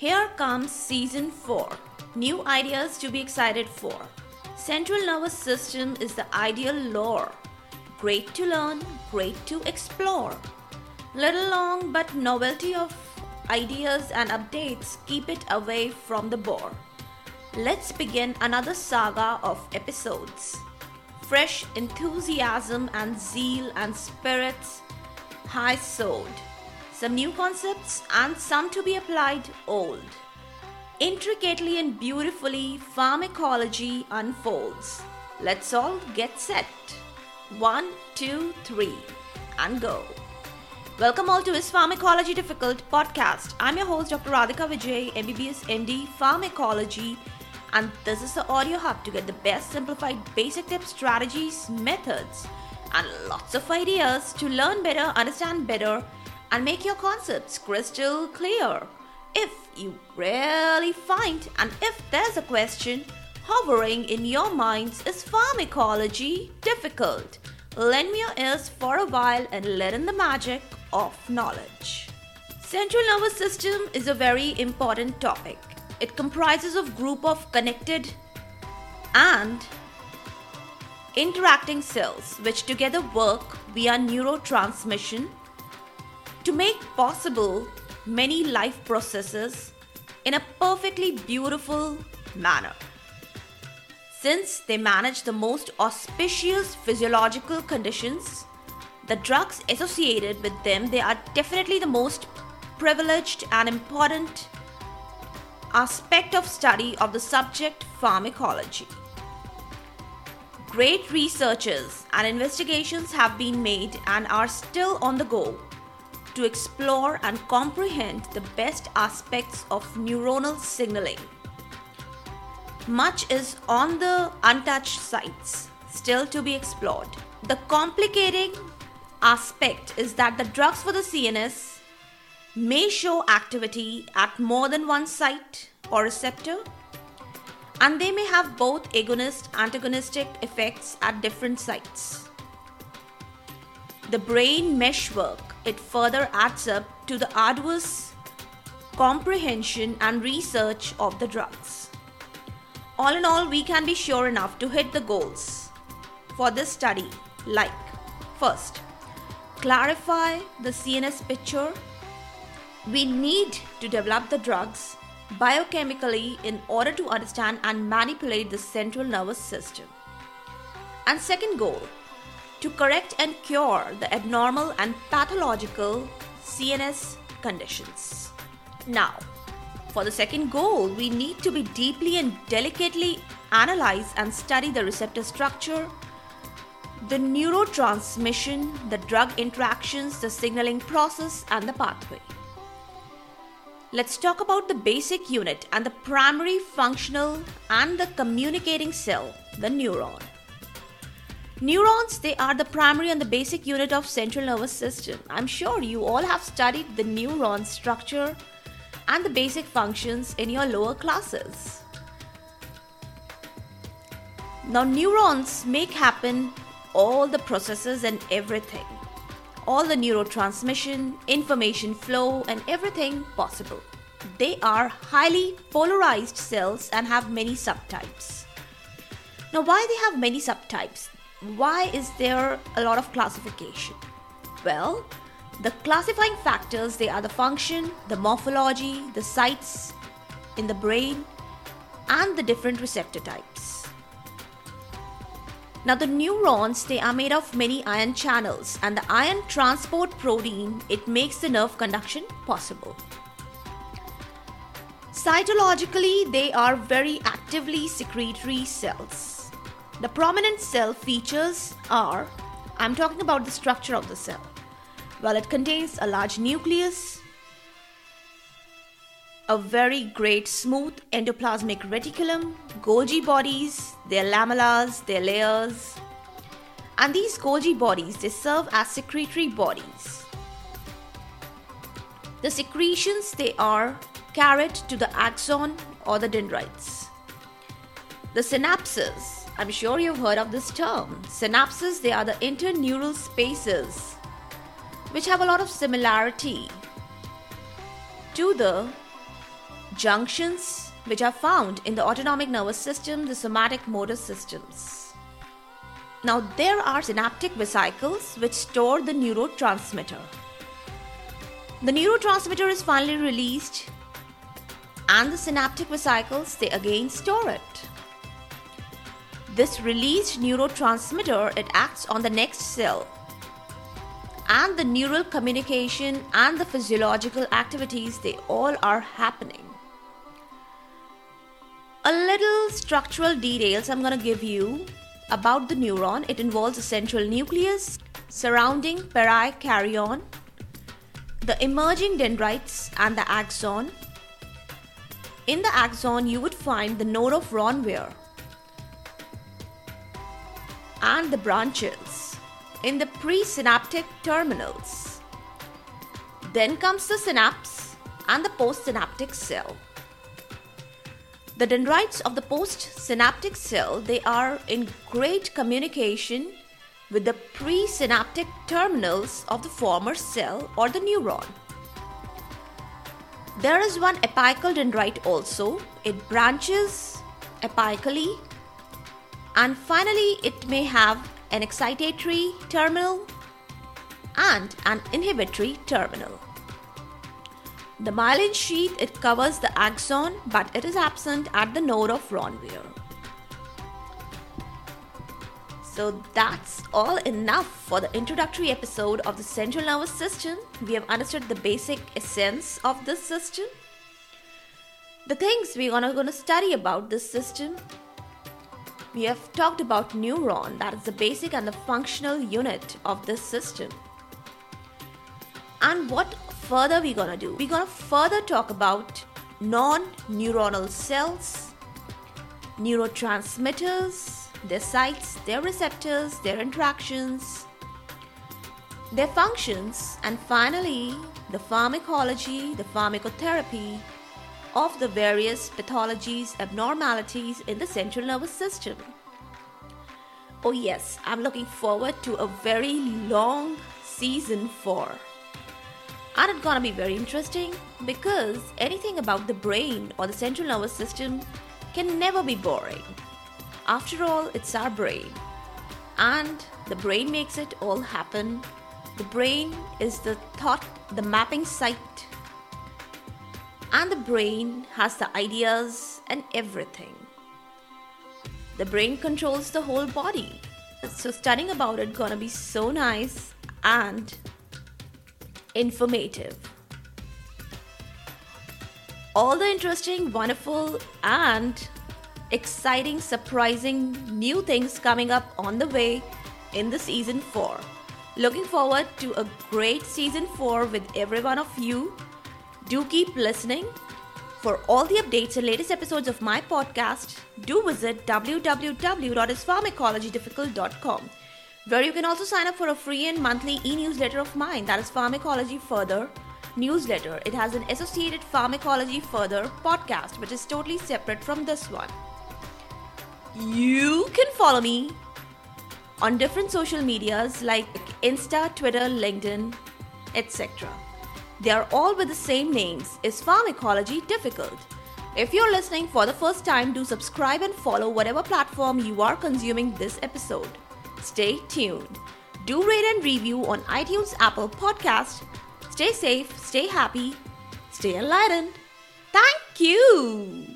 Here comes season 4. New ideas to be excited for. Central nervous system is the ideal lore. Great to learn, great to explore. Little long but novelty of ideas and updates keep it away from the bore. Let's begin another saga of episodes. Fresh enthusiasm and zeal and spirits high soared. Some new concepts and some to be applied old. Intricately and beautifully, pharmacology unfolds. Let's all get set. One, two, three, and go. Welcome all to Is Pharmacology Difficult podcast. I'm your host, Dr. Radhika Vijay, MBBS MD, Pharmacology, and this is the audio hub to get the best simplified basic tips, strategies, methods, and lots of ideas to learn better, understand better, and make your concepts crystal clear. If you really find, and if there's a question hovering in your minds, is pharmacology difficult? Lend me your ears for a while and let in the magic of knowledge. Central nervous system is a very important topic. It comprises of group of connected and interacting cells which together work via neurotransmission to make possible many life processes in a perfectly beautiful manner. Since they manage the most auspicious physiological conditions, the drugs associated with them they are definitely the most privileged and important aspect of study of the subject pharmacology. Great researches and investigations have been made and are still on the go to explore and comprehend the best aspects of neuronal signaling. Much is on the untouched sites, still to be explored. The complicating aspect is that the drugs for the CNS may show activity at more than one site or receptor, and they may have both agonist antagonistic effects at different sites. The brain meshwork it further adds up to the arduous comprehension and research of the drugs. All in all, we can be sure enough to hit the goals for this study, like first, clarify the CNS picture. We need to develop the drugs biochemically in order to understand and manipulate the central nervous system. And second goal, to correct and cure the abnormal and pathological CNS conditions. Now, for the second goal, we need to be deeply and delicately analyze and study the receptor structure, the neurotransmission, the drug interactions, the signaling process, and the pathway. Let's talk about the basic unit and the primary functional and the communicating cell, the neuron. Neurons, they are the primary and the basic unit of central nervous system. I'm sure you all have studied the neuron structure and the basic functions in your lower classes. Now neurons make happen all the processes and everything. All the neurotransmission, information flow and everything possible. They are highly polarized cells and have many subtypes. Now why they have many subtypes? Why is there a lot of classification? Well, the classifying factors they are the function, the morphology, the sites in the brain, and the different receptor types. Now the neurons they are made of many ion channels and the ion transport protein it makes the nerve conduction possible. Cytologically they are very actively secretory cells. The prominent cell features are I'm talking about the structure of the cell. Well, it contains a large nucleus, a very great smooth endoplasmic reticulum, Golgi bodies, their lamellas, their layers. And these Golgi bodies, they serve as secretory bodies. The secretions, they are carried to the axon or the dendrites. The synapses, I'm sure you've heard of this term. Synapses, they are the interneural spaces which have a lot of similarity to the junctions which are found in the autonomic nervous system, the somatic motor systems. Now, there are synaptic vesicles which store the neurotransmitter. The neurotransmitter is finally released, and the synaptic vesicles they again store it. This released neurotransmitter it acts on the next cell and the neural communication and the physiological activities they all are happening a little structural details I'm going to give you about the neuron. It involves a central nucleus surrounding perikaryon, the emerging dendrites, and the axon. In the axon, you would find the node of Ranvier and the branches in the presynaptic terminals. Then comes the synapse and the postsynaptic cell. The dendrites of the postsynaptic cell they are in great communication with the presynaptic terminals of the former cell or the neuron. There is one apical dendrite also. It branches apically and finally it may have an excitatory terminal and an inhibitory terminal. The myelin sheath it covers the axon but it is absent at the node of Ranvier. So that's all enough for the introductory episode of the central nervous system. We have understood the basic essence of this system. The things we are going to study about this system. We have talked about neuron, that is the basic and the functional unit of this system. And what further we're gonna do? We're gonna further talk about non-neuronal cells, neurotransmitters, their sites, their receptors, their interactions, their functions, and finally the pharmacology, the pharmacotherapy of the various pathologies, abnormalities in the central nervous system. Oh, yes, I'm looking forward to a very long season 4 and it's gonna be very interesting because anything about the brain or the central nervous system can never be boring. After all, it's our brain, and the brain makes it all happen. The brain is the thought, the mapping site, and the brain has the ideas and everything. The brain controls the whole body. So studying about it gonna be so nice and informative. All the interesting, wonderful, and exciting, surprising new things coming up on the way in the season 4. Looking forward to a great season 4 with every one of you. Do keep listening. For all the updates and latest episodes of my podcast, do visit www.ispharmacologydifficult.com where you can also sign up for a free and monthly e-newsletter of mine that is Pharmacology Further newsletter. It has an associated Pharmacology Further podcast which is totally separate from this one. You can follow me on different social medias like Insta, Twitter, LinkedIn, etc. They are all with the same names. Is Pharmacology difficult? If you're listening for the first time, do subscribe and follow whatever platform you are consuming this episode. Stay tuned. Do rate and review on iTunes, Apple Podcast. Stay safe, stay happy, stay enlightened. Thank you.